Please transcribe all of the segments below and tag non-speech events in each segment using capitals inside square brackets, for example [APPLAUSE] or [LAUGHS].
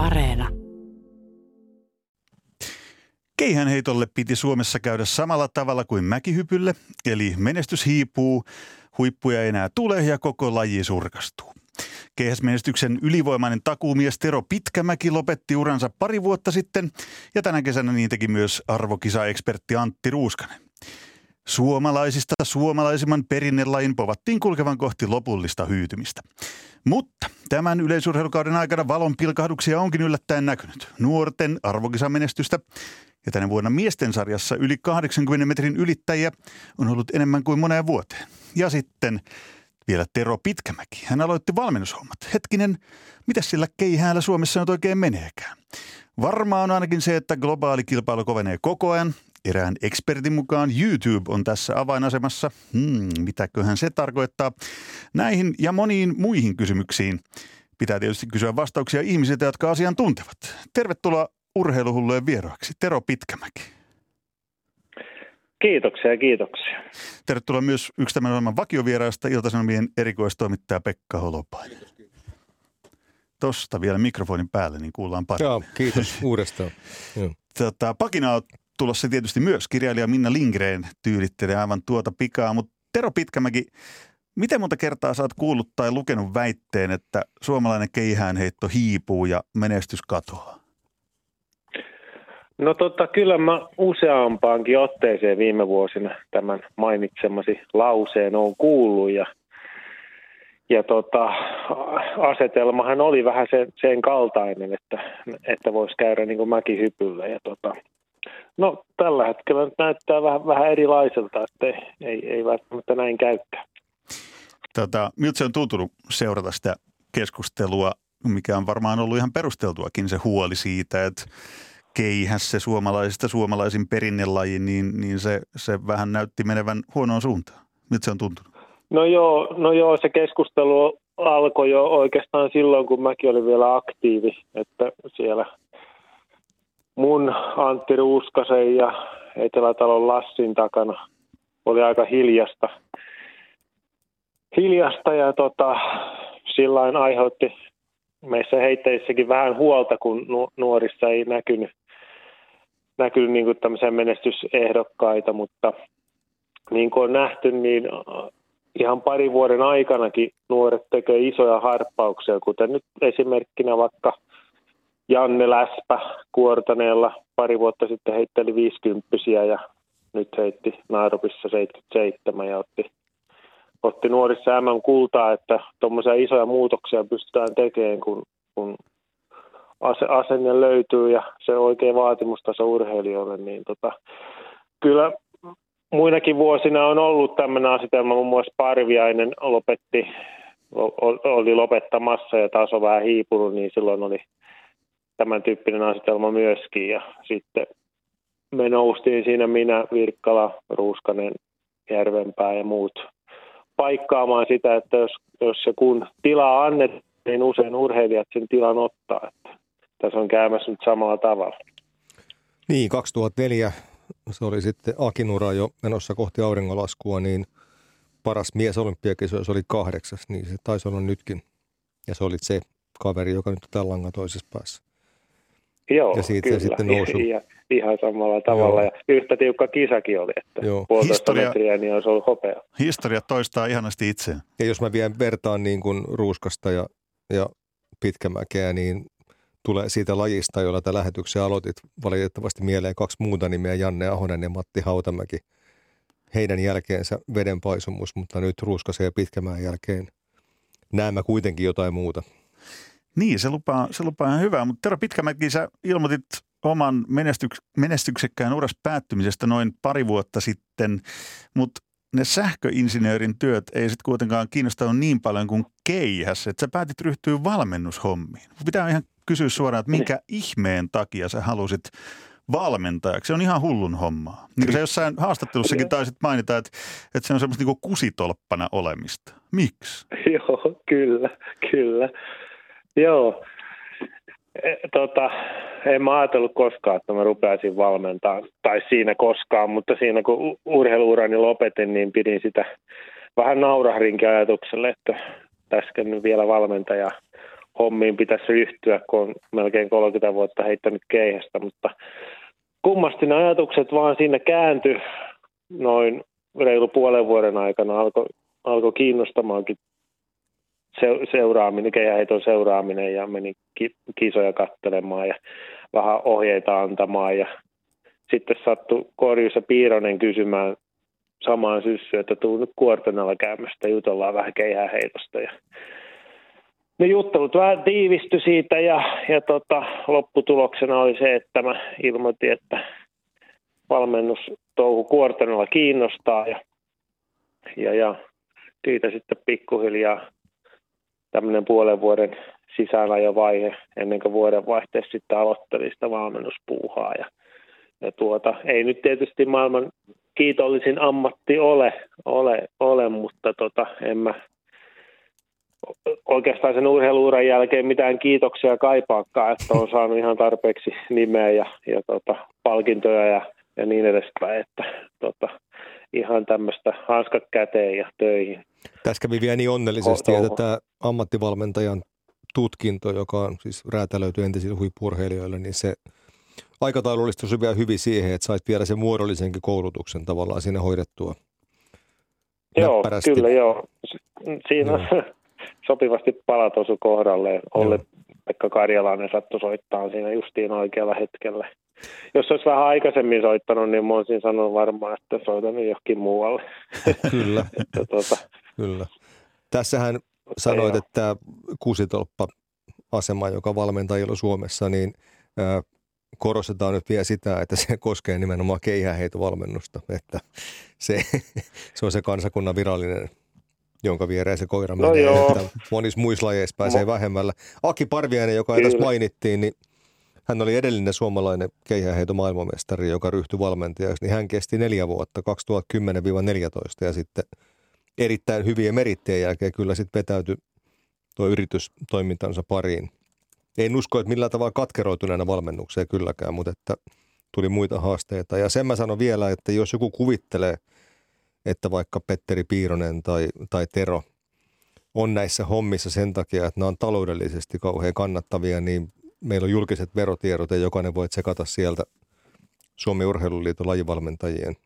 Areena. Keihänheitolle piti Suomessa käydä samalla tavalla kuin mäkihypylle, eli menestys hiipuu, huippuja ei enää tule ja koko laji surkastuu. Keihäsmenestyksen ylivoimainen takuumies Tero Pitkämäki lopetti uransa pari vuotta sitten ja tänä kesänä niin teki myös arvokisaekspertti Antti Ruuskanen. Suomalaisista suomalaisimman perinnelajin povattiin kulkevan kohti lopullista hyytymistä. Mutta tämän yleisurheilukauden aikana valon pilkahduksia onkin yllättäen näkynyt. Nuorten arvokisamenestystä ja tänä vuonna miesten sarjassa yli 80 metrin ylittäjiä on ollut enemmän kuin moneen vuoteen. Ja sitten vielä Tero Pitkämäki. Hän aloitti valmennushommat. Hetkinen, mitä sillä keihäällä Suomessa nyt oikein meneekään? Varmaan on ainakin se, että globaali kilpailu kovenee koko ajan. Erään ekspertin mukaan YouTube on tässä avainasemassa. Hmm, mitäköhän se tarkoittaa? Näihin ja moniin muihin kysymyksiin pitää tietysti kysyä vastauksia ihmisiltä, jotka asian tuntevat. Tervetuloa urheiluhullujen vieraaksi, Tero Pitkämäki. Kiitoksia, kiitoksia. Tervetuloa myös yksi tämän ohjelman vakiovieraista, Ilta-Sanomien erikoistoimittaja Pekka Holopainen. Tosta vielä mikrofonin päälle, niin kuullaan paljon. Joo, kiitos uudestaan. Tota, pakina on tulossa tietysti myös. Kirjailija Minna Lindgren tyylittelee aivan tuota pikaa, mutta Tero Pitkämäki, miten monta kertaa oot kuullut tai lukenut väitteen, että suomalainen keihäänheitto hiipuu ja menestys katoaa? No tota, kyllä mä useampaankin otteeseen viime vuosina tämän mainitsemasi lauseen on kuullut ja, ja tota, asetelmahan oli vähän sen, sen kaltainen, että, että voisi käydä niin kuin mäkihypyllä ja tota, no tällä hetkellä nyt näyttää vähän, vähän erilaiselta, että ei, ei, ei välttämättä näin käykään. Tota, miltä se on tuntunut seurata sitä keskustelua, mikä on varmaan ollut ihan perusteltuakin se huoli siitä, että keihässä suomalaisista suomalaisin perinnelaji, niin, niin se, se vähän näytti menevän huonoon suuntaan. Miltä se on tuntunut? No joo, no joo, se keskustelu alkoi jo oikeastaan silloin, kun mäkin olin vielä aktiivi, että siellä mun Antti Ruuskasen ja Etelätalon Lassin takana oli aika hiljasta. Hiljasta ja tota, sillain aiheutti meissä heitteissäkin vähän huolta, kun nuorissa ei näkynyt näkynyt niin tämmöisiä menestysehdokkaita, mutta niin kuin on nähty, niin ihan pari vuoden aikanakin nuoret tekee isoja harppauksia, kuten nyt esimerkkinä vaikka Janne Läspä Kuortaneella pari vuotta sitten heitteli 50 ja nyt heitti Nairobissa 77 ja otti, otti nuorissa MM-kultaa, että tuommoisia isoja muutoksia pystytään tekemään, kun, kun asenne löytyy ja se oikea vaatimustaso urheilijoille, niin tota, kyllä muinakin vuosina on ollut tämmöinen asetelma, muun muassa Parviainen lopetti, oli lopettamassa ja taas on vähän hiipunut, niin silloin oli tämän tyyppinen asetelma myöskin ja sitten me noustiin siinä minä, Virkkala, Ruuskanen, Järvenpää ja muut paikkaamaan sitä, että jos, jos se kun tilaa annetaan, niin usein urheilijat sen tilan ottaa. Että tässä on käymässä nyt samalla tavalla. Niin, 2004 se oli sitten Akinura jo menossa kohti auringonlaskua, niin paras mies olympiakisoissa oli kahdeksas, niin se taisi olla nytkin. Ja se oli se kaveri, joka nyt tämän langan toisessa päässä. Joo, ja siitä kyllä. sitten nousu. Ihan, ihan samalla tavalla. Joo. Ja yhtä tiukka kisakin oli, että Joo. puolitoista Historia, metriä, niin olisi ollut hopea. Historia toistaa ihanasti itseään. Ja jos mä vielä vertaan niin kuin Ruuskasta ja, ja Pitkämäkeä, niin tulee siitä lajista, jolla tätä lähetyksiä aloitit. Valitettavasti mieleen kaksi muuta nimeä, Janne Ahonen ja Matti Hautamäki. Heidän jälkeensä vedenpaisumus, mutta nyt Ruuskasen ja Pitkämään jälkeen näemme kuitenkin jotain muuta. Niin, se lupaa, se lupaa ihan hyvää, mutta Tero Pitkämäki, sä ilmoitit oman menestyks, menestyksekkään uras päättymisestä noin pari vuotta sitten, mutta ne sähköinsinöörin työt ei sitten kuitenkaan kiinnostanut niin paljon kuin keihäs, että sä päätit ryhtyä valmennushommiin. Pitää ihan kysyä suoraan, että minkä niin. ihmeen takia sä halusit valmentajaksi. Se on ihan hullun hommaa. Niin sä jossain haastattelussakin taisit mainita, että, että se on semmoista niin kusitolppana olemista. Miksi? [LAUGHS] Joo, kyllä, kyllä. Joo. E, tota, en mä ajatellut koskaan, että mä rupeaisin valmentaa, tai siinä koskaan, mutta siinä kun urheiluurani lopetin, niin pidin sitä vähän naurahrinkin ajatukselle, että täsken vielä valmentaja hommiin pitäisi ryhtyä, kun on melkein 30 vuotta heittänyt keihästä, mutta kummasti ne ajatukset vaan sinne kääntyi noin reilu puolen vuoden aikana alkoi alko kiinnostamaankin seuraaminen, keihäheiton seuraaminen ja meni kisoja kattelemaan ja vähän ohjeita antamaan ja sitten sattui Korjus ja Piironen kysymään samaan syssyyn, että tuu nyt kuortenalla käymästä, jutellaan vähän keihäheitosta ja ne juttelut vähän tiivistyi siitä ja, ja tota, lopputuloksena oli se, että mä ilmoitin, että valmennus touhu kuortenalla kiinnostaa ja, ja, ja siitä sitten pikkuhiljaa tämmöinen puolen vuoden sisäänajovaihe ennen kuin vuodenvaihteessa sitten aloitteli sitä valmennuspuuhaa. Ja, ja tuota, ei nyt tietysti maailman kiitollisin ammatti ole, ole, ole mutta tota, en mä oikeastaan sen urheiluuran jälkeen mitään kiitoksia kaipaakaan, että on saanut ihan tarpeeksi nimeä ja, ja tota, palkintoja ja, ja niin edespäin, että tota, ihan tämmöistä hanskat käteen ja töihin. Tässä kävi vielä niin onnellisesti, että tämä ammattivalmentajan tutkinto, joka on siis räätälöity entisille huippurheilijoille, niin se aikataulullisesti vielä hyvin siihen, että sait vielä sen muodollisenkin koulutuksen tavallaan sinne hoidettua. Joo, Näppärästi. kyllä joo. Siinä joo. [LAUGHS] sopivasti palat osu kohdalleen. Olle Pekka Karjalainen sattui soittaa siinä justiin oikealla hetkellä. Jos olisi vähän aikaisemmin soittanut, niin mä olisin sanonut varmaan, että soitan johonkin muualle. [LAUGHS] Kyllä. että, tuota, Kyllä. Tässähän sanoit, joo. että Kusitolppa-asema, joka valmentajilla Suomessa, niin äh, korostetaan nyt vielä sitä, että se koskee nimenomaan keihäheitovalmennusta, että se, [LAUGHS] se on se kansakunnan virallinen jonka viereen se koira no menee. Joo. Että monissa muissa lajeissa pääsee Mo- vähemmällä. Aki Parviainen, joka ei tässä mainittiin, niin hän oli edellinen suomalainen keihäheito maailmanmestari, joka ryhtyi valmentajaksi, niin hän kesti neljä vuotta, 2010-2014 ja sitten erittäin hyvien merittien jälkeen kyllä sitten vetäytyi tuo yritystoimintansa pariin. En usko, että millään tavalla katkeroituneena valmennukseen kylläkään, mutta että tuli muita haasteita. Ja sen mä sanon vielä, että jos joku kuvittelee, että vaikka Petteri Piironen tai, tai Tero on näissä hommissa sen takia, että nämä on taloudellisesti kauhean kannattavia, niin meillä on julkiset verotiedot ja jokainen voi tsekata sieltä Suomen Urheiluliiton lajivalmentajien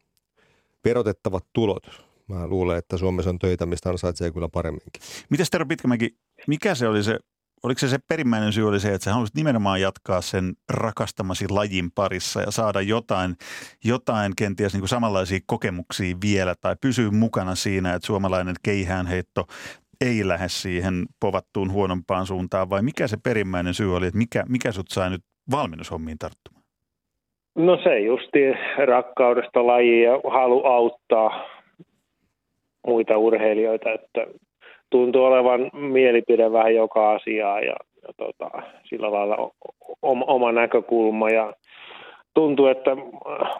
verotettavat tulot. Mä luulen, että Suomessa on töitä, mistä ansaitsee kyllä paremminkin. Miten Tero Pitkämäki, mikä se oli se, oliko se se perimmäinen syy oli se, että sä haluaisit nimenomaan jatkaa sen rakastamasi lajin parissa ja saada jotain, jotain kenties niin kuin samanlaisia kokemuksia vielä tai pysyä mukana siinä, että suomalainen keihäänheitto ei lähde siihen povattuun huonompaan suuntaan vai mikä se perimmäinen syy oli, että mikä, mikä sut sai nyt valmennushommiin tarttumaan? No se justi rakkaudesta lajiin ja halu auttaa muita urheilijoita, että tuntuu olevan mielipide vähän joka asiaa ja, ja tota, sillä lailla oma, oma näkökulma ja tuntuu, että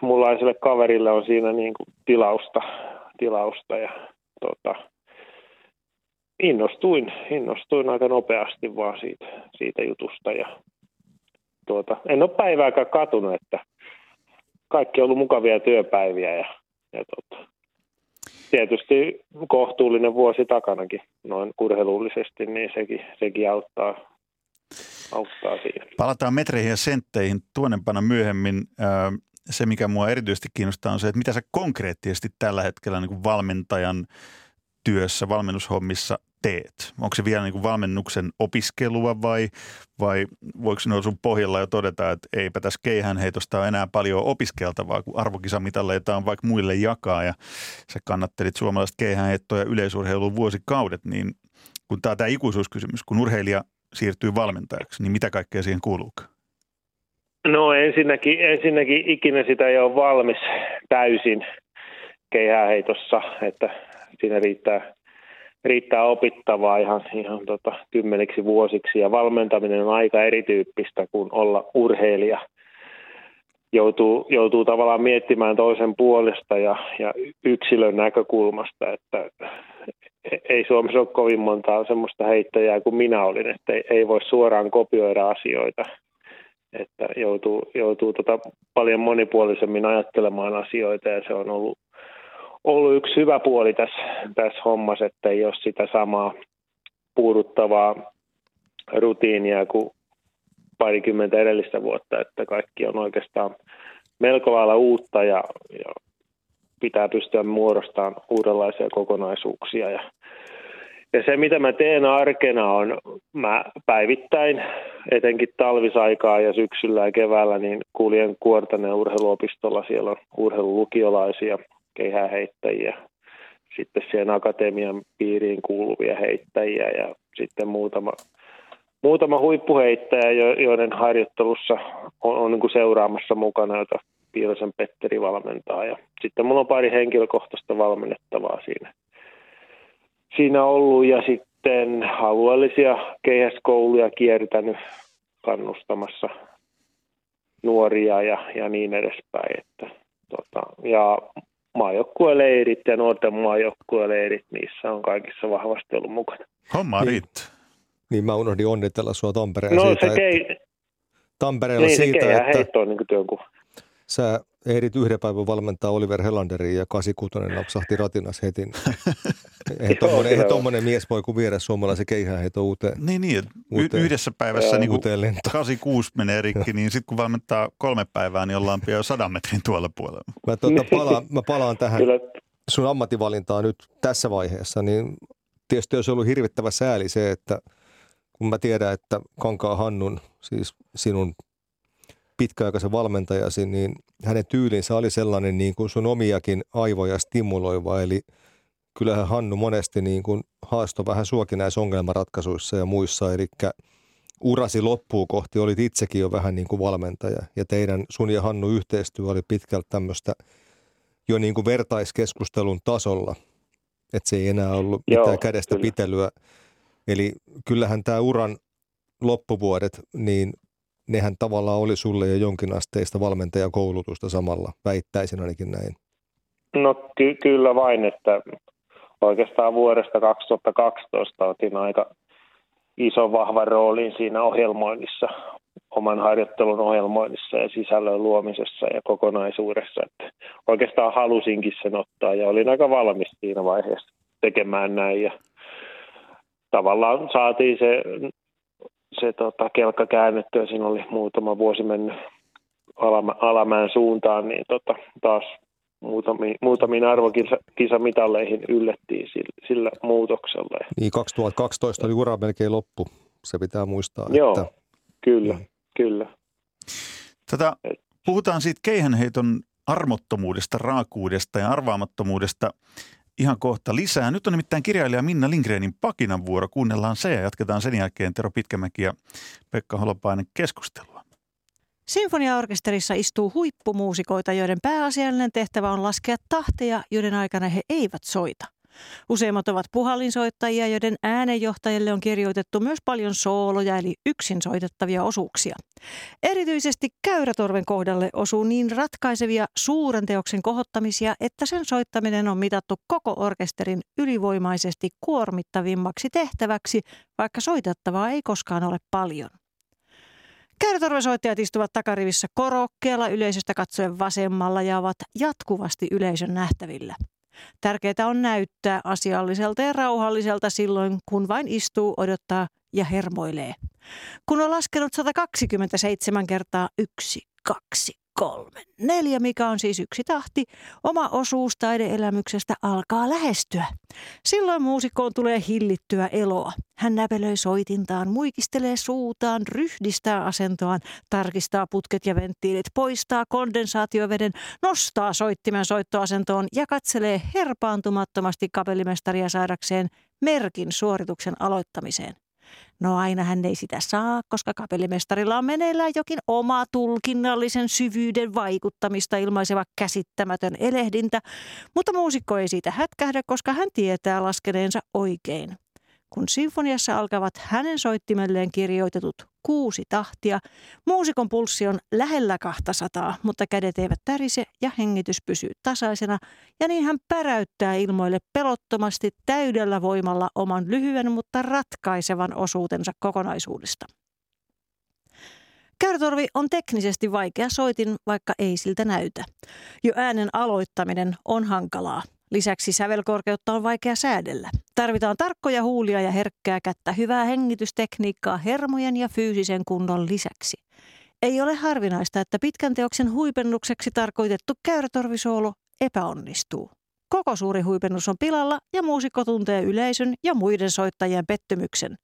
mullaiselle kaverille on siinä niin kuin tilausta, tilausta ja tota, innostuin, innostuin aika nopeasti vaan siitä, siitä jutusta ja tuota, en ole päivääkään katunut, että kaikki on ollut mukavia työpäiviä ja, ja tuota, tietysti kohtuullinen vuosi takanakin noin urheilullisesti, niin sekin, sekin auttaa, auttaa siihen. Palataan metreihin ja sentteihin tuonnepana myöhemmin. Se, mikä mua erityisesti kiinnostaa, on se, että mitä sä konkreettisesti tällä hetkellä niin valmentajan työssä, valmennushommissa teet? Onko se vielä niin kuin valmennuksen opiskelua vai, vai voiko sinua sun pohjalla jo todeta, että eipä tässä keihänheitosta ole enää paljon opiskeltavaa, kun arvokisamitalleita on vaikka muille jakaa ja sä kannattelit suomalaista keihänheittoa yleisurheilun vuosikaudet, niin kun tämä tämä ikuisuuskysymys, kun urheilija siirtyy valmentajaksi, niin mitä kaikkea siihen kuuluu? No ensinnäkin, ensinnäkin ikinä sitä ei ole valmis täysin keihäheitossa, että siinä riittää riittää opittavaa ihan, ihan tota, kymmeniksi vuosiksi ja valmentaminen on aika erityyppistä kuin olla urheilija. Joutuu, joutuu tavallaan miettimään toisen puolesta ja, ja yksilön näkökulmasta, että ei Suomessa ole kovin montaa semmoista heittäjää kuin minä olin, että ei, ei voi suoraan kopioida asioita, että joutuu, joutuu tota paljon monipuolisemmin ajattelemaan asioita ja se on ollut ollut yksi hyvä puoli tässä, tässä hommassa, että ei ole sitä samaa puuduttavaa rutiinia kuin parikymmentä edellistä vuotta, että kaikki on oikeastaan melko lailla uutta ja, ja pitää pystyä muodostamaan uudenlaisia kokonaisuuksia. Ja, ja se, mitä mä teen arkena, on mä päivittäin, etenkin talvisaikaa ja syksyllä ja keväällä, niin kuljen Kuortanen urheiluopistolla. Siellä on urheilulukiolaisia, keihäheittäjiä, sitten siihen akatemian piiriin kuuluvia heittäjiä ja sitten muutama, muutama huippuheittäjä, joiden harjoittelussa on, on niin kuin seuraamassa mukana, jota Piilosen Petteri valmentaa. Ja sitten mulla on pari henkilökohtaista valmennettavaa siinä, siinä ollut ja sitten alueellisia keihäskouluja kiertänyt kannustamassa nuoria ja, ja niin edespäin. Että, tota, ja maajoukkueleirit ja nuorten maajoukkueleirit, niissä on kaikissa vahvasti ollut mukana. Homma niin, riittää. Niin mä unohdin onnitella sua Tampereen no, siitä, se kei... Tampereella niin, siitä, se että heitto on niin työnkuva. sä ehdit yhden päivän valmentaa Oliver Helanderin ja 86 napsahti ratinas heti. [LAUGHS] eihän eihän tommonen mies voi kuin viedä suomalaisen keihäänheito uuteen. Niin, niin uuteen, yhdessä päivässä niin uuteen 86 menee rikki, niin sitten kun valmentaa kolme päivää, niin ollaan pian sadan metrin tuolla puolella. Mä, tuota, palaan, mä palaan tähän sun ammattivalintaan nyt tässä vaiheessa, niin tietysti olisi ollut hirvittävä sääli se, että kun mä tiedän, että Kankaa Hannun, siis sinun pitkäaikaisen valmentajasi, niin hänen tyylinsä oli sellainen niin kuin sun omiakin aivoja stimuloiva. Eli kyllähän Hannu monesti niin kuin haastoi vähän suokin näissä ongelmanratkaisuissa ja muissa. Eli urasi loppuu kohti, olit itsekin jo vähän niin kuin valmentaja. Ja teidän, sun ja Hannu yhteistyö oli pitkälti tämmöistä jo niin kuin vertaiskeskustelun tasolla. Että se ei enää ollut mitään Joo, kädestä kyllä. pitelyä. Eli kyllähän tämä uran loppuvuodet, niin nehän tavallaan oli sulle jo jonkinasteista valmentajakoulutusta samalla, väittäisin ainakin näin. No ky- kyllä vain, että oikeastaan vuodesta 2012 otin aika iso vahva roolin siinä ohjelmoinnissa, oman harjoittelun ohjelmoinnissa ja sisällön luomisessa ja kokonaisuudessa. Että oikeastaan halusinkin sen ottaa ja olin aika valmis siinä vaiheessa tekemään näin ja tavallaan saatiin se se tota, kelkka käännettyä. Siinä oli muutama vuosi mennyt alama, alamäen suuntaan, niin tota, taas muutamiin, muutamiin arvokisamitalleihin yllettiin sillä, sillä muutoksella. Niin 2012 oli ura melkein loppu, se pitää muistaa. Joo, että... kyllä, mm. kyllä. Tätä, puhutaan siitä keihänheiton armottomuudesta, raakuudesta ja arvaamattomuudesta ihan kohta lisää. Nyt on nimittäin kirjailija Minna Lindgrenin pakinan vuoro. Kuunnellaan se ja jatketaan sen jälkeen Tero Pitkämäki ja Pekka Holopainen keskustelua. Sinfoniaorkesterissa istuu huippumuusikoita, joiden pääasiallinen tehtävä on laskea tahteja, joiden aikana he eivät soita. Useimmat ovat puhallinsoittajia, joiden äänenjohtajille on kirjoitettu myös paljon sooloja eli yksin soitettavia osuuksia. Erityisesti käyrätorven kohdalle osuu niin ratkaisevia suuren teoksen kohottamisia, että sen soittaminen on mitattu koko orkesterin ylivoimaisesti kuormittavimmaksi tehtäväksi, vaikka soitettavaa ei koskaan ole paljon. Käyrätorvesoittajat istuvat takarivissä korokkeella yleisöstä katsoen vasemmalla ja ovat jatkuvasti yleisön nähtävillä. Tärkeää on näyttää asialliselta ja rauhalliselta silloin, kun vain istuu, odottaa ja hermoilee. Kun on laskenut 127 kertaa yksi, kaksi, kolme, neljä, mikä on siis yksi tahti, oma osuus taideelämyksestä alkaa lähestyä. Silloin muusikkoon tulee hillittyä eloa. Hän näpelöi soitintaan, muikistelee suutaan, ryhdistää asentoaan, tarkistaa putket ja venttiilit, poistaa kondensaatioveden, nostaa soittimen soittoasentoon ja katselee herpaantumattomasti kapellimestaria saadakseen merkin suorituksen aloittamiseen. No aina hän ei sitä saa, koska kapellimestarilla on meneillään jokin oma tulkinnallisen syvyyden vaikuttamista ilmaiseva käsittämätön elehdintä, mutta muusikko ei siitä hätkähdä, koska hän tietää laskeneensa oikein. Kun sinfoniassa alkavat hänen soittimelleen kirjoitetut kuusi tahtia, muusikon pulssi on lähellä 200, mutta kädet eivät tärise ja hengitys pysyy tasaisena, ja niin hän päräyttää ilmoille pelottomasti täydellä voimalla oman lyhyen, mutta ratkaisevan osuutensa kokonaisuudesta. Käyrätorvi on teknisesti vaikea soitin, vaikka ei siltä näytä. Jo äänen aloittaminen on hankalaa. Lisäksi sävelkorkeutta on vaikea säädellä. Tarvitaan tarkkoja huulia ja herkkää kättä, hyvää hengitystekniikkaa hermojen ja fyysisen kunnon lisäksi. Ei ole harvinaista, että pitkän teoksen huipennukseksi tarkoitettu käyrätorvisoolo epäonnistuu. Koko suuri huipennus on pilalla ja muusikko tuntee yleisön ja muiden soittajien pettymyksen.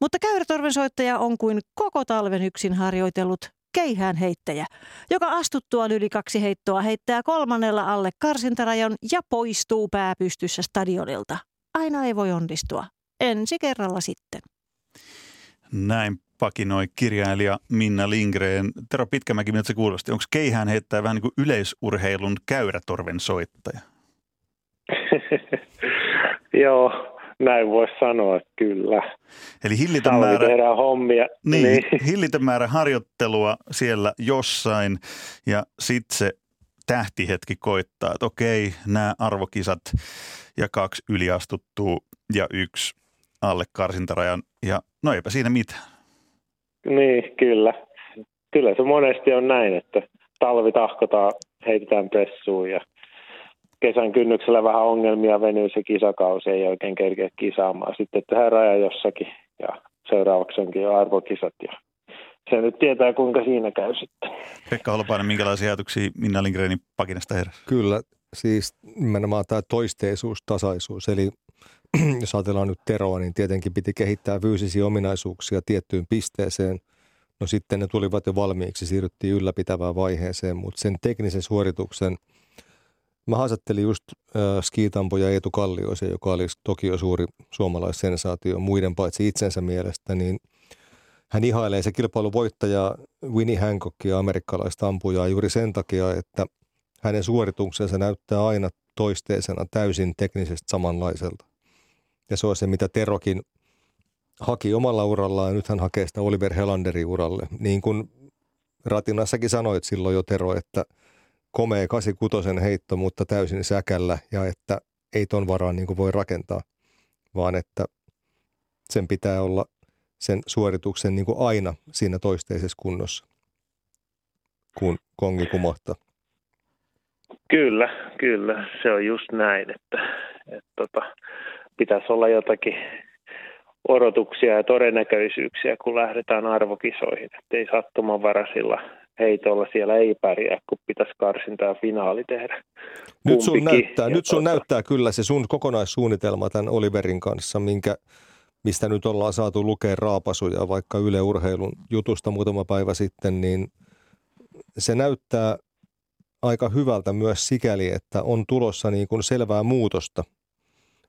Mutta käyrätorven soittaja on kuin koko talven yksin harjoitellut keihään heittäjä, joka astuttuaan yli kaksi heittoa heittää kolmannella alle karsintarajon ja poistuu pääpystyssä stadionilta. Aina ei voi onnistua. Ensi kerralla sitten. Näin pakinoi kirjailija Minna Lindgren. Tero Pitkämäki, miltä se kuulosti? Onko keihään heittää vähän niin kuin yleisurheilun käyrätorven soittaja? [LAUGHS] Joo, näin voisi sanoa, kyllä. Eli hillitön määrä, hommia. Niin, niin. [LAUGHS] hillitön määrä harjoittelua siellä jossain ja sitten se tähtihetki koittaa, että okei, nämä arvokisat ja kaksi yliastuttuu ja yksi alle karsintarajan ja no eipä siinä mitään. Niin, kyllä. Kyllä se monesti on näin, että talvi tahkotaan, heitetään pressuun ja kesän kynnyksellä vähän ongelmia venyy se kisakausi, ei oikein kerkeä kisaamaan. Sitten tehdään raja jossakin ja seuraavaksi onkin jo arvokisat ja se nyt tietää, kuinka siinä käy sitten. Pekka Holopainen, minkälaisia ajatuksia Minna Lindgrenin pakinasta heräsi? Kyllä, siis nimenomaan tämä toisteisuus, tasaisuus. Eli [CLEARS THROAT] jos ajatellaan nyt Teroa, niin tietenkin piti kehittää fyysisiä ominaisuuksia tiettyyn pisteeseen. No sitten ne tulivat jo valmiiksi, siirryttiin ylläpitävään vaiheeseen, mutta sen teknisen suorituksen – Mä haastattelin just äh, skiitampoja Eetu Kallioisen, joka oli toki jo suuri suomalaissensaatio muiden paitsi itsensä mielestä, niin hän ihailee se kilpailun voittaja Winnie Hancockia, amerikkalaista ampujaa, juuri sen takia, että hänen suorituksensa näyttää aina toisteisena täysin teknisesti samanlaiselta. Ja se on se, mitä Terokin haki omalla urallaan ja nyt hän hakee sitä Oliver Helanderin uralle. Niin kuin Ratinassakin sanoit silloin jo Tero, että – komea 86 heitto, mutta täysin säkällä ja että ei ton varaan niin voi rakentaa, vaan että sen pitää olla sen suorituksen niin aina siinä toisteisessa kunnossa, kun kongi kumahtaa. Kyllä, kyllä. Se on just näin, että, että tota, pitäisi olla jotakin odotuksia ja todennäköisyyksiä, kun lähdetään arvokisoihin. Että ei sattumanvaraisilla heitolla siellä ei pärjää, kun pitäisi karsintaa finaali tehdä. Nyt sun, näyttää, nyt sun tuota... näyttää kyllä se sun kokonaissuunnitelma tämän Oliverin kanssa, minkä, mistä nyt ollaan saatu lukea raapasuja vaikka Yle Urheilun jutusta muutama päivä sitten, niin se näyttää aika hyvältä myös sikäli, että on tulossa niin kuin selvää muutosta.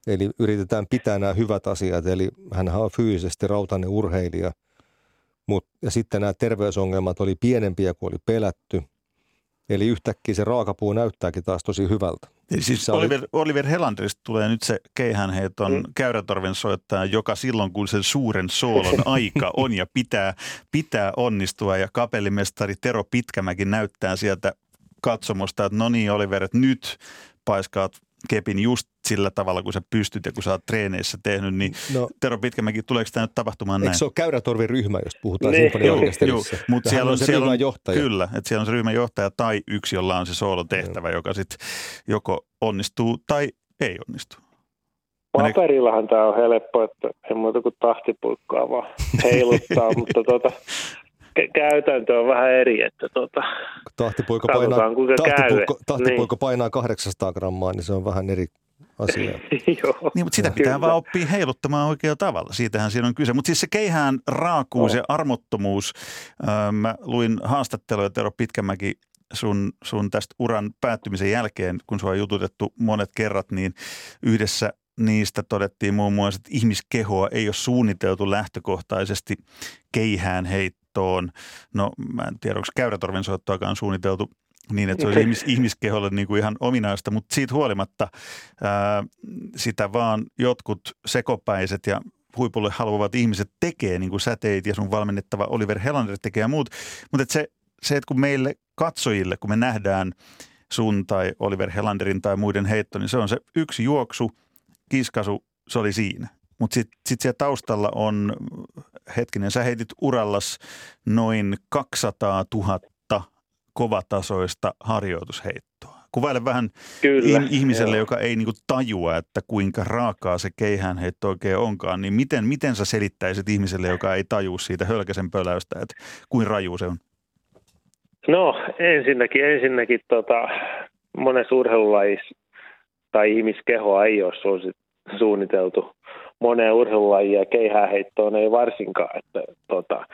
Eli yritetään pitää nämä hyvät asiat, eli hän on fyysisesti rautainen urheilija – Mut, ja sitten nämä terveysongelmat oli pienempiä kuin oli pelätty. Eli yhtäkkiä se raakapuu näyttääkin taas tosi hyvältä. Eli siis Oliver, Oliver Helanderista tulee nyt se keihänheiton mm. käyrätorven soittaja, joka silloin kun sen suuren soolon [LAUGHS] aika on ja pitää, pitää onnistua. Ja kapellimestari Tero Pitkämäki näyttää sieltä katsomosta, että no niin Oliver, että nyt paiskaat kepin just sillä tavalla, kun sä pystyt ja kun sä oot treeneissä tehnyt, niin no, Tero Pitkämäki, tuleeko tämä nyt tapahtumaan näin? Eikö se ole käyrätorvin ryhmä, jos puhutaan niin. sinfoniaorkesterissa? Mutta siellä on, se siellä on, johtaja. Kyllä, että siellä on se ryhmän johtaja tai yksi, jolla on se soolotehtävä, no. joka sitten joko onnistuu tai ei onnistu. Paperillahan tämä on helppo, että ei muuta kuin tahtipuikkaa vaan heiluttaa, [LAUGHS] mutta tota, käytäntö on vähän eri, että tota, tahtipuikko painaa, tahtipuikko, tahtipuikko niin. painaa 800 grammaa, niin se on vähän eri asia. [LAUGHS] Joo, niin, mutta sitä pitää kyllä. vaan oppia heiluttamaan oikealla tavalla. Siitähän siinä on kyse. Mutta siis se keihään raakuus oh. ja armottomuus. Äh, mä luin haastatteluja Tero Pitkämäki sun, sun tästä uran päättymisen jälkeen, kun sua on jututettu monet kerrat, niin yhdessä niistä todettiin muun muassa, että ihmiskehoa ei ole suunniteltu lähtökohtaisesti keihään heittoon. No mä en tiedä, onko käyrätorven soittoakaan suunniteltu niin, että se olisi ihmis, ihmiskeholle niin kuin ihan ominaista, mutta siitä huolimatta ää, sitä vaan jotkut sekopäiset ja huipulle haluavat ihmiset tekee, niin kuin säteit ja sun valmennettava Oliver Helander tekee ja muut. Mutta se, se, että kun meille katsojille, kun me nähdään sun tai Oliver Helanderin tai muiden heitto, niin se on se yksi juoksu, kiskasu, se oli siinä. Mutta sitten sit siellä taustalla on, hetkinen, sä heitit urallas noin 200 000 kovatasoista harjoitusheittoa. Kuvaile vähän Kyllä, ihmiselle, joo. joka ei niin kuin tajua, että kuinka raakaa se keihäänheitto oikein onkaan, niin miten, miten sä selittäisit ihmiselle, joka ei tajua siitä hölkäsen pöläystä, että kuin raju se on? No ensinnäkin, ensinnäkin tota, monessa urheilulajissa tai ihmiskehoa ei ole suosi- suunniteltu moneen urheilulajia ja keihääheittoon ei varsinkaan. Että, tota,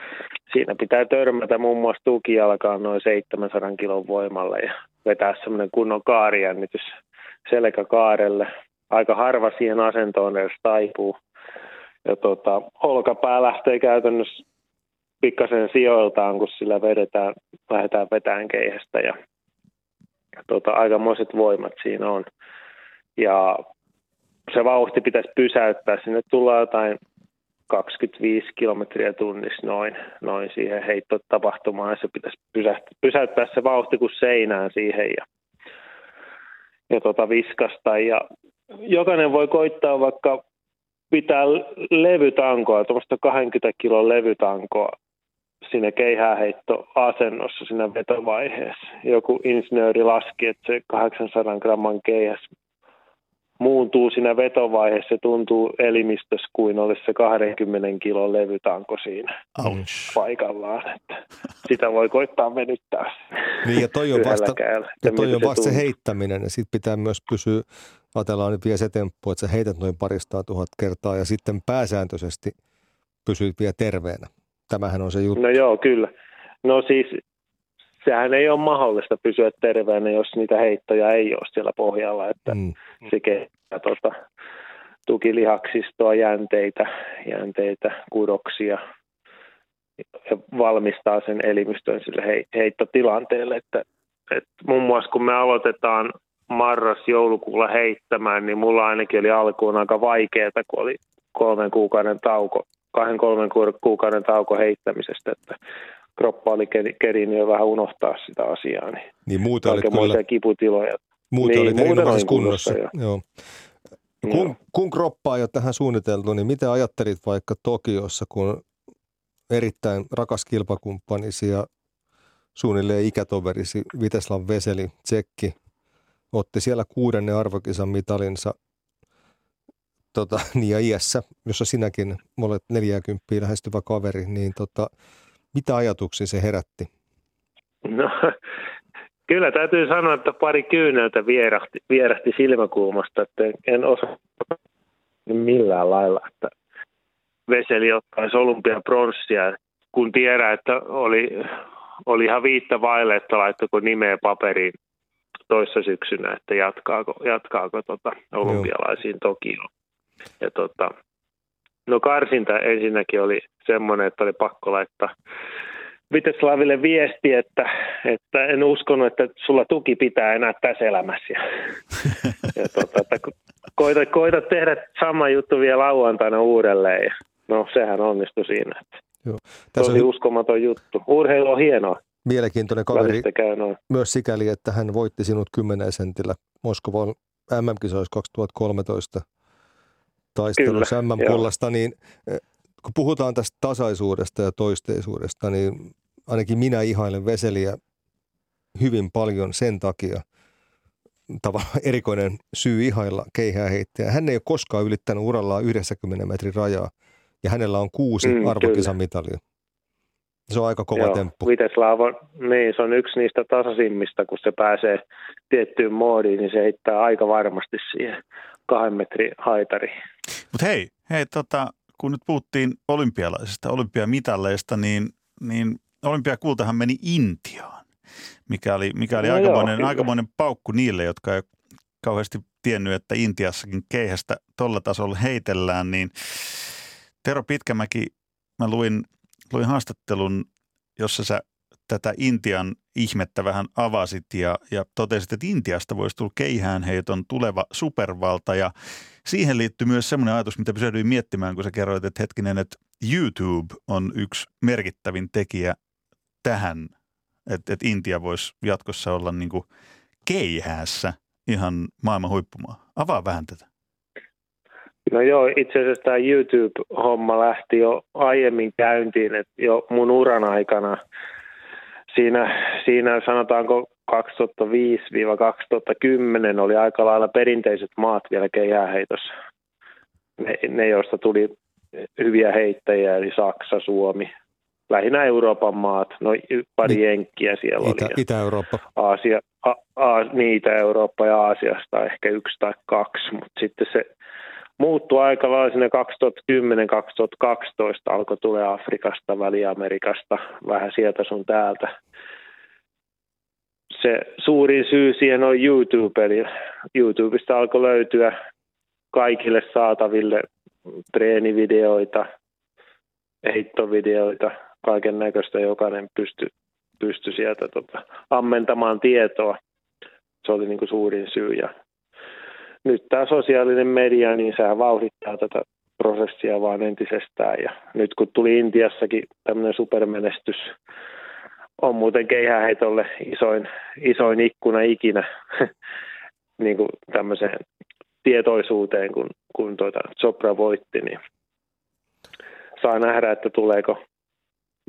siinä pitää törmätä muun muassa tukijalkaan noin 700 kilon voimalla ja vetää semmoinen kunnon kaarijännitys selkäkaarelle. Aika harva siihen asentoon edes taipuu. Ja tota, olkapää lähtee käytännössä pikkasen sijoiltaan, kun sillä vedetään, lähdetään vetään keihästä ja, ja tota, aikamoiset voimat siinä on. Ja se vauhti pitäisi pysäyttää. Sinne tulee jotain 25 kilometriä tunnissa noin, noin siihen heittotapahtumaan se pitäisi pysäyttää, pysäyttää se vauhti kuin seinään siihen ja, ja tota viskasta. Ja jokainen voi koittaa vaikka pitää levytankoa, tuommoista 20 kilon levytankoa siinä keihääheittoasennossa siinä vetovaiheessa. Joku insinööri laski, että se 800 gramman keihäs muuntuu siinä vetovaiheessa. Se tuntuu elimistössä kuin olisi se 20 kilon levytanko siinä Ouch. paikallaan. Että sitä voi koittaa venyttää Niin ja toi on vasta, ja toi on vasta se tuntuu. heittäminen ja sitten pitää myös pysyä, ajatellaan nyt vielä se temppu, että sä heität noin parista tuhat kertaa ja sitten pääsääntöisesti pysyt vielä terveenä. Tämähän on se juttu. No joo, kyllä. No siis sehän ei ole mahdollista pysyä terveenä, jos niitä heittoja ei ole siellä pohjalla, että Mm. Se kehittää tuota, tukilihaksistoa, jänteitä, jänteitä, kudoksia ja valmistaa sen elimistön sille hei- heittotilanteelle. Että, että muun muassa kun me aloitetaan marras-joulukuulla heittämään, niin mulla ainakin oli alkuun aika vaikeaa, kun oli kolmen kuukauden tauko, kahden kolmen kuuk- kuukauden tauko heittämisestä, että kroppa oli keri- kerinyt jo vähän unohtaa sitä asiaa, niin Niin muuten olit kyllä, kiputiloja. Muuten niin, olit erinomaisessa kunnossa. kunnossa, Joo. Joo. Kun, kun kroppaa ei ole tähän suunniteltu, niin mitä ajattelit vaikka Tokiossa, kun erittäin rakas kilpakumppanisi ja suunnilleen ikätoverisi Viteslav Veseli, tsekki, otti siellä kuudennen arvokisan mitalinsa tota, [LAUGHS] niin ja iässä, jossa sinäkin olet 40 lähestyvä kaveri, niin tota, mitä ajatuksia se herätti? No, kyllä täytyy sanoa, että pari kyyneltä vierähti, vierähti silmäkulmasta, että en- osaa millään lailla, että Veseli ottaisi olympiapronssia, kun tiedä, että oli, oli ihan viittä vaille, että laittako nimeä paperiin toissa syksynä, että jatkaako, jatkaako tota olympialaisiin Tokioon. Ja tota, no karsinta ensinnäkin oli semmoinen, että oli pakko laittaa Viteslaville viesti, että, että en uskonut, että sulla tuki pitää enää tässä elämässä. Ja, ja tota, että ko- koita, koita tehdä sama juttu vielä lauantaina uudelleen. Ja, no sehän onnistui siinä. Että Joo. Tässä tosi on uskomaton juttu. Urheilu on hienoa. mielenkiintoinen kaveri myös sikäli, että hän voitti sinut 10 sentillä Moskovan MM-kisoissa 2013 taistelussa MM-pullasta, niin kun puhutaan tästä tasaisuudesta ja toisteisuudesta, niin ainakin minä ihailen Veseliä hyvin paljon sen takia, tavallaan erikoinen syy ihailla keihääheittäjä. Hän ei ole koskaan ylittänyt urallaan 90 metrin rajaa ja hänellä on kuusi Mm, arvokisamitalia. Se on aika kova Joo, temppu. Viteslav on, niin, se on yksi niistä tasaisimmista, kun se pääsee tiettyyn moodiin, niin se heittää aika varmasti siihen kahden metrin haitariin. Mutta hei, hei tota, kun nyt puhuttiin olympialaisista, olympiamitalleista, niin, niin olympiakultahan meni Intiaan, mikä oli, mikä oli No aikamoinen, joo, aikamoinen paukku niille, jotka ei kauheasti tiennyt, että Intiassakin keihästä tuolla tasolla heitellään, niin Tero Pitkämäki, mä luin, luin haastattelun, jossa sä tätä Intian ihmettä vähän avasit ja, ja totesit, että Intiasta voisi tulla keihäänheiton tuleva supervalta ja siihen liittyy myös semmoinen ajatus, mitä pysähdyin miettimään, kun sä kerroit, että hetkinen, että YouTube on yksi merkittävin tekijä tähän, että, että Intia voisi jatkossa olla niin kuin keihäässä ihan maailman huippumaa. Avaa vähän tätä. No joo, itse asiassa tämä YouTube-homma lähti jo aiemmin käyntiin, että jo mun uran aikana siinä, siinä sanotaanko 2005-2010 oli aika lailla perinteiset maat vielä keihääheitossa. Ne, ne, joista tuli hyviä heittäjiä, eli Saksa, Suomi, lähinnä Euroopan maat, no pari Ni- jenkkiä siellä Itä, oli. Itä-Eurooppa. Aasia, a, a, niitä Eurooppa ja Aasiasta ehkä yksi tai kaksi, mutta sitten se muuttui aika lailla sinne 2010-2012 alkoi tulla Afrikasta, Väli-Amerikasta, vähän sieltä sun täältä. Se suurin syy siihen on YouTube, eli YouTubesta alkoi löytyä kaikille saataville treenivideoita, heittovideoita, kaiken näköistä, jokainen pystyi pysty sieltä tota, ammentamaan tietoa. Se oli niin kuin suurin syy. Ja nyt tämä sosiaalinen media, niin sehän vauhdittaa tätä prosessia vaan entisestään. Ja nyt kun tuli Intiassakin tämmöinen supermenestys, on muuten keihäheitolle isoin, isoin ikkuna ikinä [LAUGHS] niin kuin tämmöiseen tietoisuuteen, kun, kun tuota Chopra voitti, niin saa nähdä, että tuleeko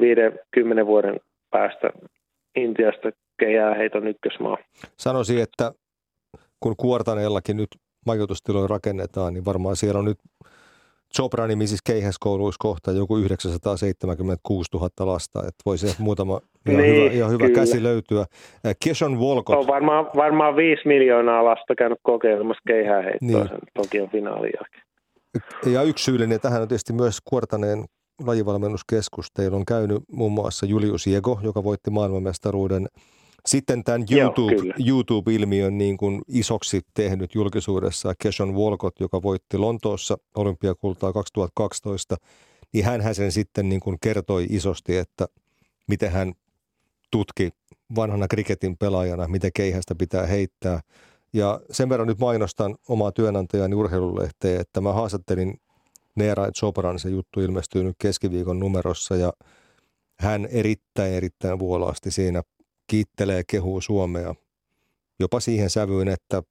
50 vuoden päästä Intiasta keihääheiton ykkösmaa. Sanoisin, että kun Kuortaneellakin nyt majoitustiloja rakennetaan, niin varmaan siellä on nyt Chopra-nimisissä keihäskouluissa kohta joku 976 000 lasta, että voisi muutama ihan niin, hyvä, ihan hyvä käsi löytyä. Keshon Volkot. On varmaan, varmaan 5 miljoonaa lasta käynyt kokeilemassa keihääheittoa niin. sen Tokion finaalin jälkeen. Ja yksi syyllinen tähän on tietysti myös Kuortaneen lajivalmennuskeskus. Teillä on käynyt muun muassa Julius Jego, joka voitti maailmanmestaruuden – sitten tämän YouTube, Joo, YouTube-ilmiön niin kuin isoksi tehnyt julkisuudessa Keshon Walcott, joka voitti Lontoossa olympiakultaa 2012, niin hän sen sitten niin kuin kertoi isosti, että miten hän tutki vanhana kriketin pelaajana, miten keihästä pitää heittää. Ja sen verran nyt mainostan omaa työnantajani urheilulehteen, että mä haastattelin Neera Chopran, se juttu ilmestyy nyt keskiviikon numerossa ja hän erittäin erittäin vuolaasti siinä kiittelee kehuu Suomea. Jopa siihen sävyyn, että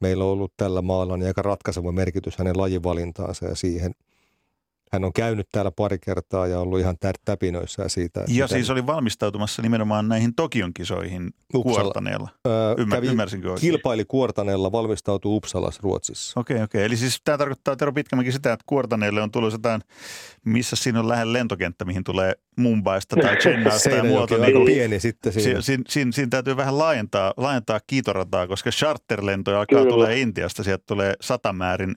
meillä on ollut tällä maalla niin aika ratkaiseva merkitys hänen lajivalintaansa ja siihen – hän on käynyt täällä pari kertaa ja ollut ihan täpinöissä siitä. Ja miten... siis oli valmistautumassa nimenomaan näihin Tokion kisoihin Uppsala. Kuortaneella. Öö, Ymmär, kävi, ymmärsinkö oikein? Kilpaili Kuortaneella, valmistautui Uppsalas Ruotsissa. Okei, okay, okei. Okay. Eli siis tämä tarkoittaa Tero Pitkämäki sitä, että Kuortaneelle on tullut jotain, missä siinä on lähellä lentokenttä, mihin tulee Mumbaista tai Chennasta [LAUGHS] ja muuta. Niin, aika pieni sitten siinä. Siinä, siinä, siinä, siinä täytyy vähän laajentaa, laajentaa kiitorataa, koska charterlentoja alkaa tulee Intiasta. Sieltä tulee satamäärin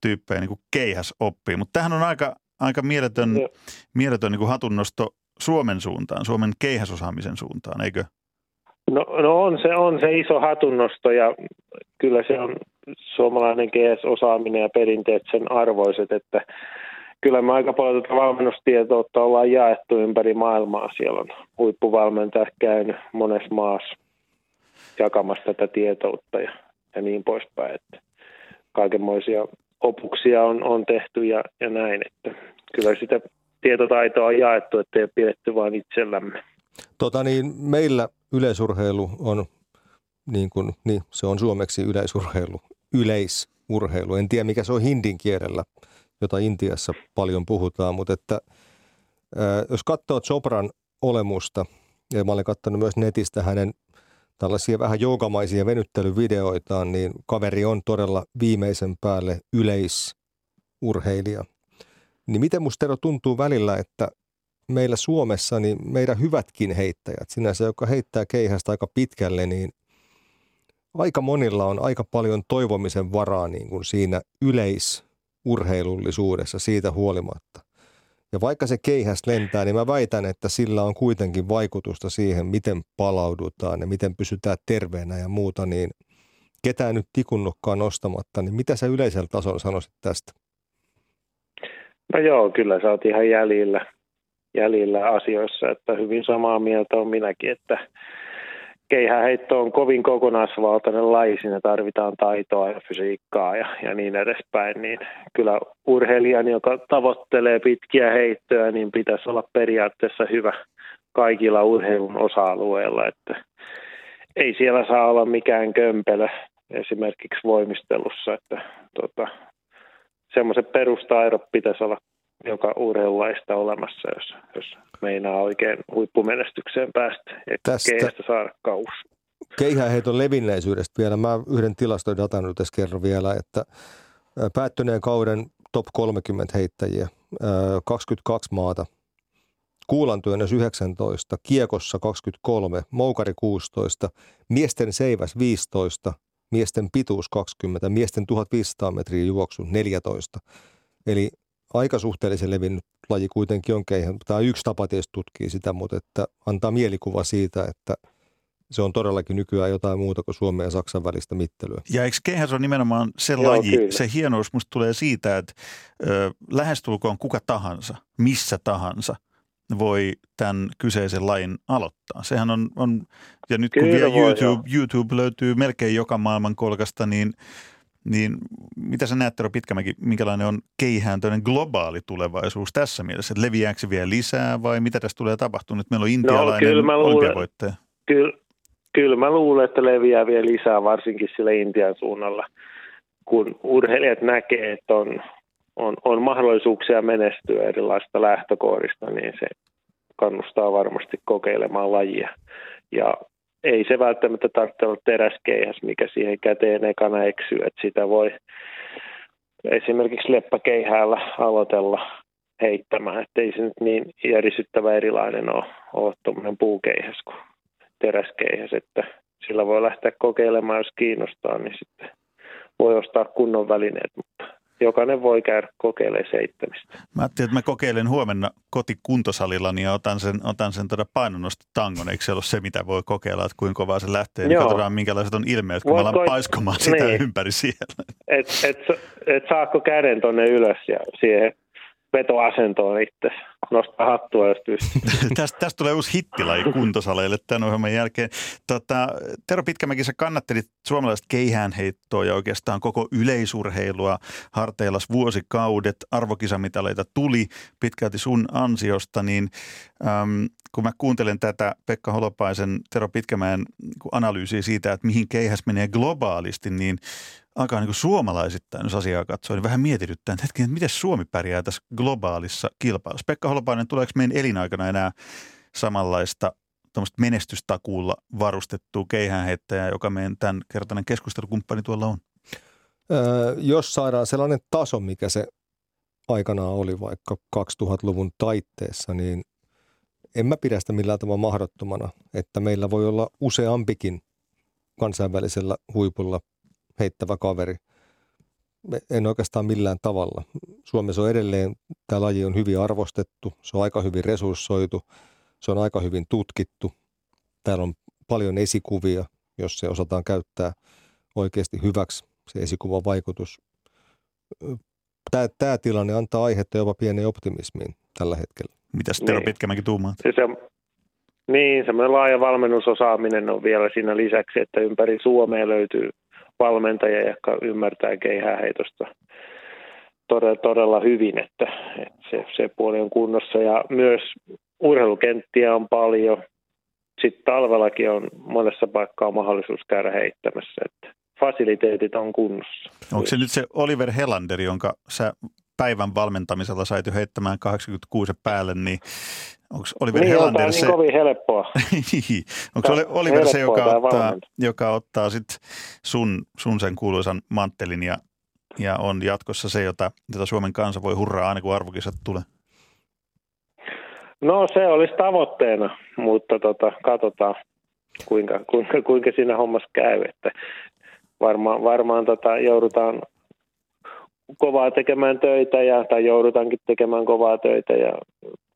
tyyppejä niin kuin keihäs oppii. Mutta tämähän on aika, aika mieletön, no. mieletön niin kuin hatunnosto Suomen suuntaan, Suomen keihäsosaamisen suuntaan, eikö? No, no on, se, on se iso hatunnosto ja kyllä se on suomalainen keihäsosaaminen ja perinteet sen arvoiset, että kyllä me aika paljon tätä valmennustietoutta ollaan jaettu ympäri maailmaa. Siellä on huippuvalmentajat käynyt monessa maassa jakamassa tätä tietoutta ja, ja niin poispäin. Että kaikenmoisia opuksia on, on tehty ja, ja näin. Että kyllä sitä tietotaitoa on jaettu, ettei ole pidetty vain itsellämme. Tota niin, meillä yleisurheilu on, niin kuin, niin, se on suomeksi yleisurheilu, yleisurheilu. En tiedä, mikä se on hindin kielellä, jota Intiassa paljon puhutaan, mutta että jos katsoo Chopran olemusta, ja mä olen katsonut myös netistä hänen tällaisia vähän joukamaisia venyttelyvideoitaan, niin kaveri on todella viimeisen päälle yleisurheilija. Niin miten musta Tero tuntuu välillä, että meillä Suomessa, niin meidän hyvätkin heittäjät, sinänsä joka heittää keihästä aika pitkälle, niin aika monilla on aika paljon toivomisen varaa niin kuin siinä yleisurheilullisuudessa siitä huolimatta. Ja vaikka se keihäs lentää, niin mä väitän, että sillä on kuitenkin vaikutusta siihen, miten palaudutaan ja miten pysytään terveenä ja muuta, niin ketään nyt tikunnukkaan nostamatta, niin mitä sä yleisellä tasolla sanoisit tästä? No joo, kyllä sä oot ihan jäljillä, jäljillä asioissa, että hyvin samaa mieltä on minäkin, että keihäheitto on kovin kokonaisvaltainen laji, siinä tarvitaan taitoa ja fysiikkaa ja, ja niin edespäin, niin kyllä urheilijan, joka tavoittelee pitkiä heittoja, niin pitäisi olla periaatteessa hyvä kaikilla urheilun osa-alueilla, että ei siellä saa olla mikään kömpelö esimerkiksi voimistelussa, että tota, semmoiset perustaidot pitäisi olla joka urheilulaista olemassa, jos, jos meinaa oikein huippumenestykseen päästä ja Tästä... saada kaus. keihäheiton levinneisyydestä vielä. Mä yhden tilastodatan nyt tässä kerron vielä, että päättyneen kauden top 30 heittäjiä, 22 maata, kuulantyönnös 19, kiekossa 23, moukari 16, miesten seiväs 15, miesten pituus 20, miesten 1500 metriä juoksu 14. Eli aika suhteellisen levinnyt laji kuitenkin on keihän. Tämä yksi tapa tietysti tutkii sitä, mutta että antaa mielikuva siitä, että se on todellakin nykyään jotain muuta kuin Suomen ja Saksan välistä mittelyä. Ja eikö keihäs on nimenomaan se Joo, laji, kyllä. se hienous musta tulee siitä, että ö, lähestulkoon kuka tahansa, missä tahansa voi tämän kyseisen lain aloittaa. Sehän on, on ja nyt kun vielä YouTube, YouTube löytyy melkein joka maailman kolkasta, niin – niin mitä sä näet, Tero Pitkämäki, minkälainen on keihän globaali tulevaisuus tässä mielessä? Että leviääkö vielä lisää vai mitä tässä tulee tapahtumaan? Nyt meillä on no, intialainen no, kyllä olympiavoittaja. Kyllä, kyllä mä luulen, että leviää vielä lisää varsinkin sillä Intian suunnalla, kun urheilijat näkee, että on, on, on mahdollisuuksia menestyä erilaista lähtökohdista, niin se kannustaa varmasti kokeilemaan lajia. Ja ei se välttämättä tarvitse olla teräskeihäs, mikä siihen käteen ekana eksyy, että sitä voi esimerkiksi leppäkeihäällä aloitella heittämään, että ei se nyt niin järisyttävä erilainen ole, ole tuommoinen puukeihäs kuin teräskeihäs, että sillä voi lähteä kokeilemaan, jos kiinnostaa, niin sitten voi ostaa kunnon välineet, mutta jokainen voi käydä kokeilemaan seittämistä. Mä ajattelin, että mä kokeilen huomenna kotikuntosalillani ja otan sen, otan sen tuota painonnostotangon. Eikö se ole se, mitä voi kokeilla, että kuinka kovaa se lähtee? Niin katsotaan, minkälaiset on ilmeet, kun Voit mä alan paiskomaan sitä niin. ympäri siellä. Et, et, et saako käden tuonne ylös ja siihen vetoasentoon itse. Nostaa hattua, jos [LAUGHS] tästä, tästä tulee uusi hittilaji kuntosaleille tämän ohjelman jälkeen. Tota, Tero Pitkämäki, sä kannattelit suomalaista keihäänheittoa ja oikeastaan koko yleisurheilua harteillas vuosikaudet. Arvokisamitaleita tuli pitkälti sun ansiosta, niin äm, kun mä kuuntelen tätä Pekka Holopaisen, Tero Pitkämäen analyysiä siitä, että mihin keihäs menee globaalisti, niin alkaa niin suomalaisittain, jos asiaa katsoo, niin vähän mietityttää, että hetken, että miten Suomi pärjää tässä globaalissa kilpailussa. Pekka Holopainen, tuleeko meidän elinaikana enää samanlaista menestystakuulla varustettua keihäänheittäjää, joka meidän tämän kertainen keskustelukumppani tuolla on? Öö, jos saadaan sellainen taso, mikä se aikanaan oli vaikka 2000-luvun taitteessa, niin en mä pidä sitä millään tavalla mahdottomana, että meillä voi olla useampikin kansainvälisellä huipulla heittävä kaveri. En oikeastaan millään tavalla. Suomessa on edelleen, tämä laji on hyvin arvostettu, se on aika hyvin resurssoitu, se on aika hyvin tutkittu. Täällä on paljon esikuvia, jos se osataan käyttää oikeasti hyväksi, se esikuvan vaikutus. Tämä, tämä tilanne antaa aihetta jopa pienen optimismiin tällä hetkellä. Mitä Tero niin. Pitkämäki tuumaa? Se, niin, semmoinen laaja valmennusosaaminen on vielä siinä lisäksi, että ympäri Suomea löytyy valmentajia, jotka ymmärtää keihääheitosta todella, todella hyvin, että, että se, se puoli on kunnossa. Ja myös urheilukenttiä on paljon. Sitten talvellakin on monessa paikkaa mahdollisuus käydä heittämässä, että fasiliteetit on kunnossa. Onko se nyt se Oliver Helander, jonka sä päivän valmentamisella sait jo heittämään 86 päälle, niin onko Oliver niin, Helander niin se... niin kovin helppoa. niin. Onko se Oliver se, joka ottaa, joka ottaa sit sun, sun sen kuuluisan manttelin ja, ja on jatkossa se, jota, jota Suomen kansa voi hurraa aina kun arvokisat tulee? No se olisi tavoitteena, mutta tota, katsotaan kuinka, kuinka, kuinka siinä hommassa käy. Että varmaan, varmaan tota, joudutaan kovaa tekemään töitä ja, tai joudutaankin tekemään kovaa töitä ja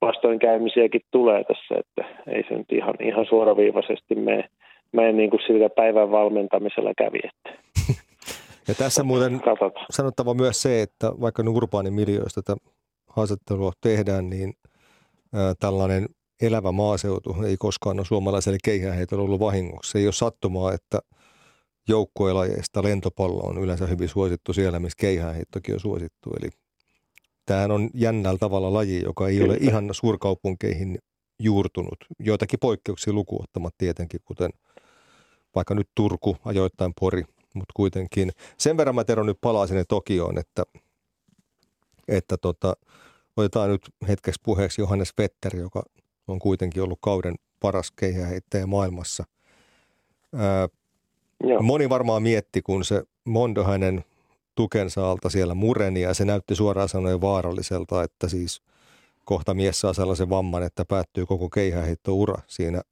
vastoinkäymisiäkin tulee tässä, että ei se nyt ihan, ihan suoraviivaisesti mene, mene niin kuin sillä päivän valmentamisella kävi. Että. [LAUGHS] Ja tässä muuten Katsotaan. sanottava myös se, että vaikka urbaanin miljoista tätä haastattelua tehdään, niin ää, tällainen elävä maaseutu ei koskaan ole suomalaiselle keihäheitolle ollut vahingoksi. Se ei ole sattumaa, että – joukkuelajeista lentopallo on yleensä hyvin suosittu siellä, missä keihäänheittokin on suosittu. Eli tämähän on jännällä tavalla laji, joka ei ole ihan suurkaupunkeihin juurtunut. Joitakin poikkeuksia lukuottamat tietenkin, kuten vaikka nyt Turku, ajoittain Pori, mutta kuitenkin. Sen verran mä Tero nyt palaa sinne Tokioon, että, että tota, otetaan nyt hetkeksi puheeksi Johannes Vetter, joka on kuitenkin ollut kauden paras keihäheittäjä maailmassa. Ää, Joo. moni varmaan mietti, kun se Mondo hänen tukensa alta siellä mureni ja se näytti suoraan sanoen vaaralliselta, että siis kohta mies saa sellaisen vamman, että päättyy koko keihäheittoura siinä,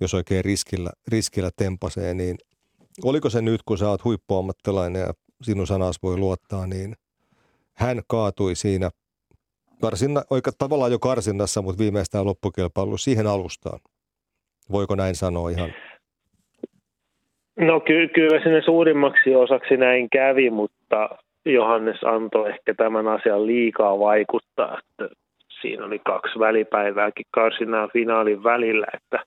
jos oikein riskillä, riskillä tempasee, niin oliko se nyt, kun sä oot huippuammattilainen ja sinun sanas voi luottaa, niin hän kaatui siinä karsinna, oikein tavallaan jo karsinnassa, mutta viimeistään loppukilpailu siihen alustaan. Voiko näin sanoa ihan? No ky- kyllä sinne suurimmaksi osaksi näin kävi, mutta Johannes antoi ehkä tämän asian liikaa vaikuttaa, että siinä oli kaksi välipäivääkin karsinnan finaalin välillä, että,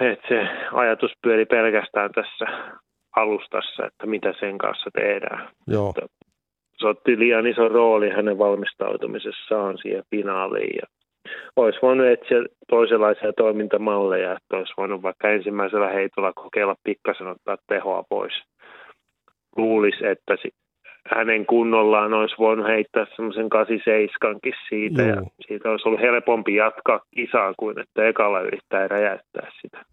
että se ajatus pyöri pelkästään tässä alustassa, että mitä sen kanssa tehdään. Joo. Se otti liian iso rooli hänen valmistautumisessaan siihen finaaliin ja olisi voinut etsiä toisenlaisia toimintamalleja, että olisi voinut vaikka ensimmäisellä heitolla kokeilla pikkasen ottaa tehoa pois. Luulisi, että hänen kunnollaan olisi voinut heittää semmoisen 87 siitä Joo. ja siitä olisi ollut helpompi jatkaa kisaa kuin että ekalla yrittää räjäyttää sitä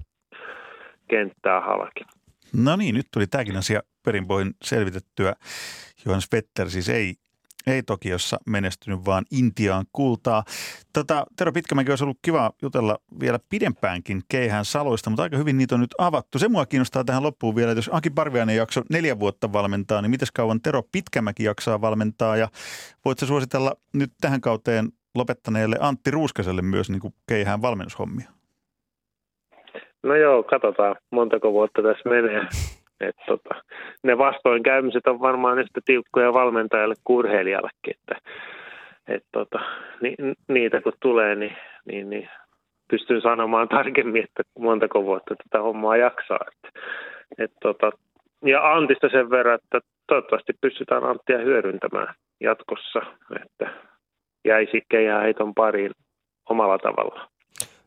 kenttää halki. No niin, nyt tuli tämäkin asia perinpohjin selvitettyä. Johannes Vetter siis ei ei Tokiossa menestynyt, vaan Intiaan kultaa. Tota, Tero Pitkämäki olisi ollut kiva jutella vielä pidempäänkin keihän saloista, mutta aika hyvin niitä on nyt avattu. Se mua kiinnostaa tähän loppuun vielä, että jos Aki Parviainen jakso neljä vuotta valmentaa, niin miten kauan Tero Pitkämäki jaksaa valmentaa ja voitko suositella nyt tähän kauteen lopettaneelle Antti Ruuskaselle myös niin kuin keihään valmennushommia? No joo, katsotaan montako vuotta tässä menee. Et tota, ne vastoinkäymiset on varmaan yhtä tiukkoja valmentajalle kuin urheilijallekin, että et tota, ni, niitä kun tulee, niin, niin, niin pystyn sanomaan tarkemmin, että montako vuotta tätä hommaa jaksaa. Et, et tota, ja Antista sen verran, että toivottavasti pystytään Anttia hyödyntämään jatkossa, että jäisi heiton pariin omalla tavalla.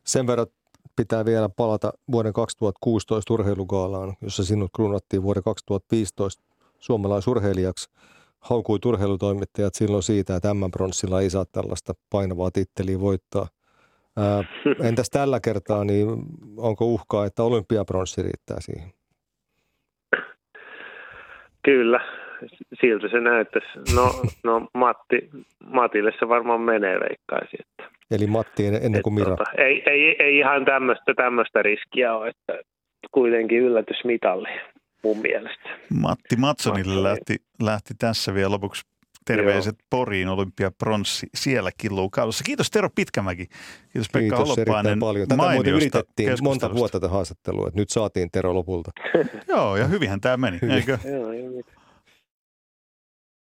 Sen verran pitää vielä palata vuoden 2016 urheilugaalaan, jossa sinut kruunattiin vuoden 2015 suomalaisurheilijaksi. Haukui urheilutoimittajat silloin siitä, että M-pronssilla ei saa tällaista painavaa titteliä voittaa. Ää, [LAUGHS] entäs tällä kertaa, niin onko uhkaa, että olympiapronssi riittää siihen? Kyllä, siltä se näyttäisi. No, no Matti, Matille se varmaan menee veikkaisi. Että. Eli Matti ennen kuin Mira. Tota, ei, ei, ei ihan tämmöistä, tämmöistä riskiä ole, että kuitenkin yllätysmitalli mun mielestä. Matti Matsonille lähti, lähti tässä vielä lopuksi terveiset Joo. Poriin olympiapronssi siellä killuu kaudessa. Kiitos Tero Pitkämäki. Kiitos Pekka Kiitos Holopainen paljon. Tätä muuten yritettiin monta vuotta tätä haastattelua, että nyt saatiin Tero lopulta. Joo, ja hyvinhän tämä meni, eikö? Joo,